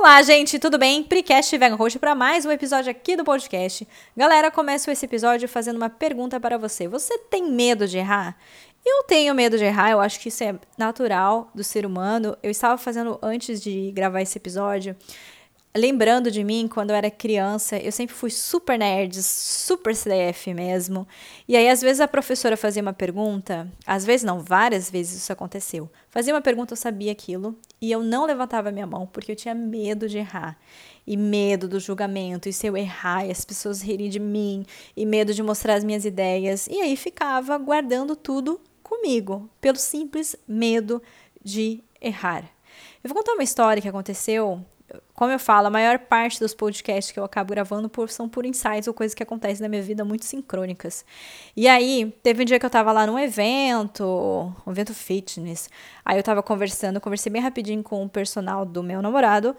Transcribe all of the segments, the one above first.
Olá, gente, tudo bem? Precast Vegan Host para mais um episódio aqui do podcast. Galera, começo esse episódio fazendo uma pergunta para você. Você tem medo de errar? Eu tenho medo de errar, eu acho que isso é natural do ser humano. Eu estava fazendo antes de gravar esse episódio, lembrando de mim quando eu era criança, eu sempre fui super nerd, super CDF mesmo. E aí, às vezes, a professora fazia uma pergunta, às vezes não, várias vezes isso aconteceu. Fazia uma pergunta, eu sabia aquilo, e eu não levantava minha mão porque eu tinha medo de errar. E medo do julgamento, e se eu errar, e as pessoas rirem de mim, e medo de mostrar as minhas ideias. E aí ficava guardando tudo comigo, pelo simples medo de errar. Eu vou contar uma história que aconteceu como eu falo, a maior parte dos podcasts que eu acabo gravando por, são por insights ou coisas que acontecem na minha vida muito sincrônicas. E aí, teve um dia que eu tava lá num evento, um evento fitness. Aí eu tava conversando, conversei bem rapidinho com o personal do meu namorado.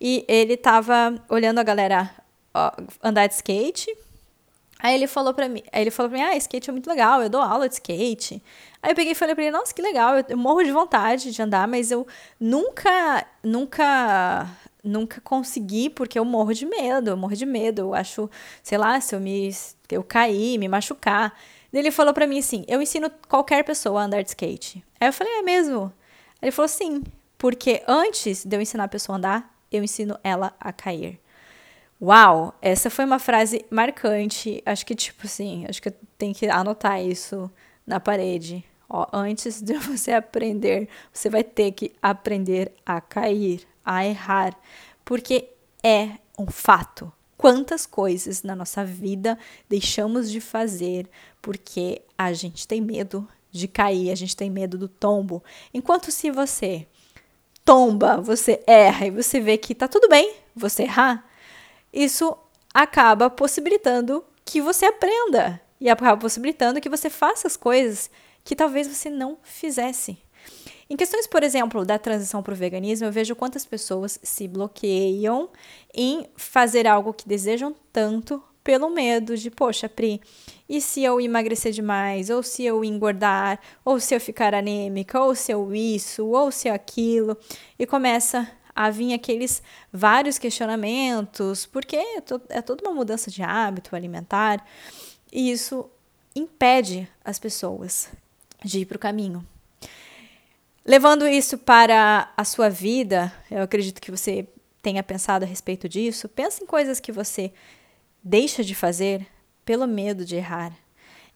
E ele tava olhando a galera ó, andar de skate. Aí ele falou pra mim, aí ele falou pra mim, ah, skate é muito legal, eu dou aula de skate. Aí eu peguei e falei pra ele, nossa, que legal, eu, eu morro de vontade de andar, mas eu nunca, nunca nunca consegui porque eu morro de medo, eu morro de medo, eu acho, sei lá, se eu me eu cair, me machucar. Ele falou para mim assim: "Eu ensino qualquer pessoa a andar de skate". Aí eu falei: "É mesmo?". Ele falou: "Sim, porque antes de eu ensinar a pessoa a andar, eu ensino ela a cair". Uau, essa foi uma frase marcante. Acho que tipo assim, acho que eu tenho que anotar isso na parede. Ó, antes de você aprender, você vai ter que aprender a cair a errar, porque é um fato. Quantas coisas na nossa vida deixamos de fazer porque a gente tem medo de cair, a gente tem medo do tombo. Enquanto se você tomba, você erra e você vê que tá tudo bem você errar, isso acaba possibilitando que você aprenda e acaba possibilitando que você faça as coisas que talvez você não fizesse. Em questões, por exemplo, da transição para o veganismo, eu vejo quantas pessoas se bloqueiam em fazer algo que desejam tanto pelo medo de, poxa, Pri, e se eu emagrecer demais, ou se eu engordar, ou se eu ficar anêmica, ou se eu isso, ou se eu aquilo, e começa a vir aqueles vários questionamentos, porque é toda uma mudança de hábito alimentar, e isso impede as pessoas de ir para o caminho. Levando isso para a sua vida, eu acredito que você tenha pensado a respeito disso. Pense em coisas que você deixa de fazer pelo medo de errar.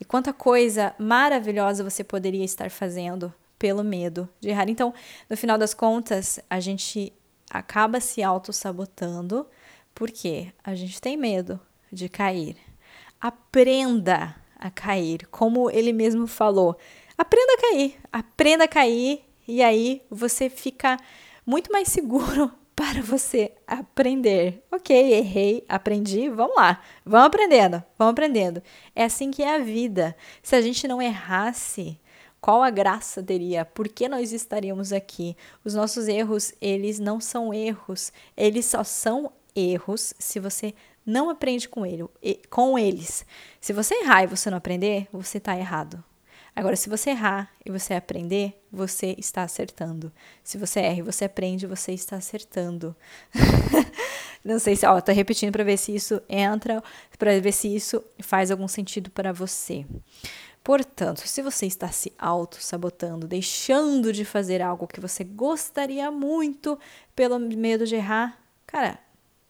E quanta coisa maravilhosa você poderia estar fazendo pelo medo de errar. Então, no final das contas, a gente acaba se auto-sabotando porque a gente tem medo de cair. Aprenda a cair, como ele mesmo falou. Aprenda a cair, aprenda a cair e aí você fica muito mais seguro para você aprender. Ok, errei, aprendi, vamos lá, vamos aprendendo, vamos aprendendo. É assim que é a vida. Se a gente não errasse, qual a graça teria? Por que nós estaríamos aqui? Os nossos erros, eles não são erros, eles só são erros se você não aprende com, ele, com eles. Se você errar e você não aprender, você está errado. Agora, se você errar e você aprender, você está acertando. Se você erra e você aprende, você está acertando. Não sei se, ó, tô repetindo para ver se isso entra, para ver se isso faz algum sentido para você. Portanto, se você está se auto-sabotando, deixando de fazer algo que você gostaria muito pelo medo de errar, cara,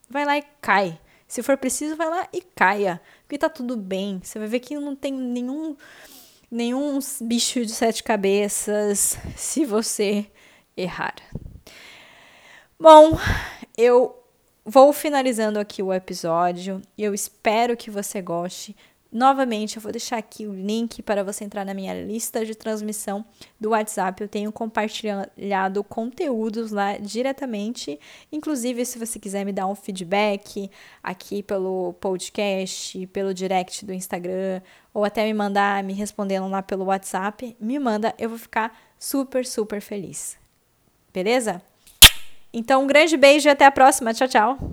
vai lá e cai. Se for preciso, vai lá e caia. Porque tá tudo bem. Você vai ver que não tem nenhum nenhum bicho de sete cabeças se você errar. Bom, eu vou finalizando aqui o episódio e eu espero que você goste. Novamente, eu vou deixar aqui o link para você entrar na minha lista de transmissão do WhatsApp. Eu tenho compartilhado conteúdos lá diretamente. Inclusive, se você quiser me dar um feedback aqui pelo podcast, pelo direct do Instagram, ou até me mandar me respondendo lá pelo WhatsApp, me manda, eu vou ficar super, super feliz. Beleza? Então, um grande beijo e até a próxima. Tchau, tchau.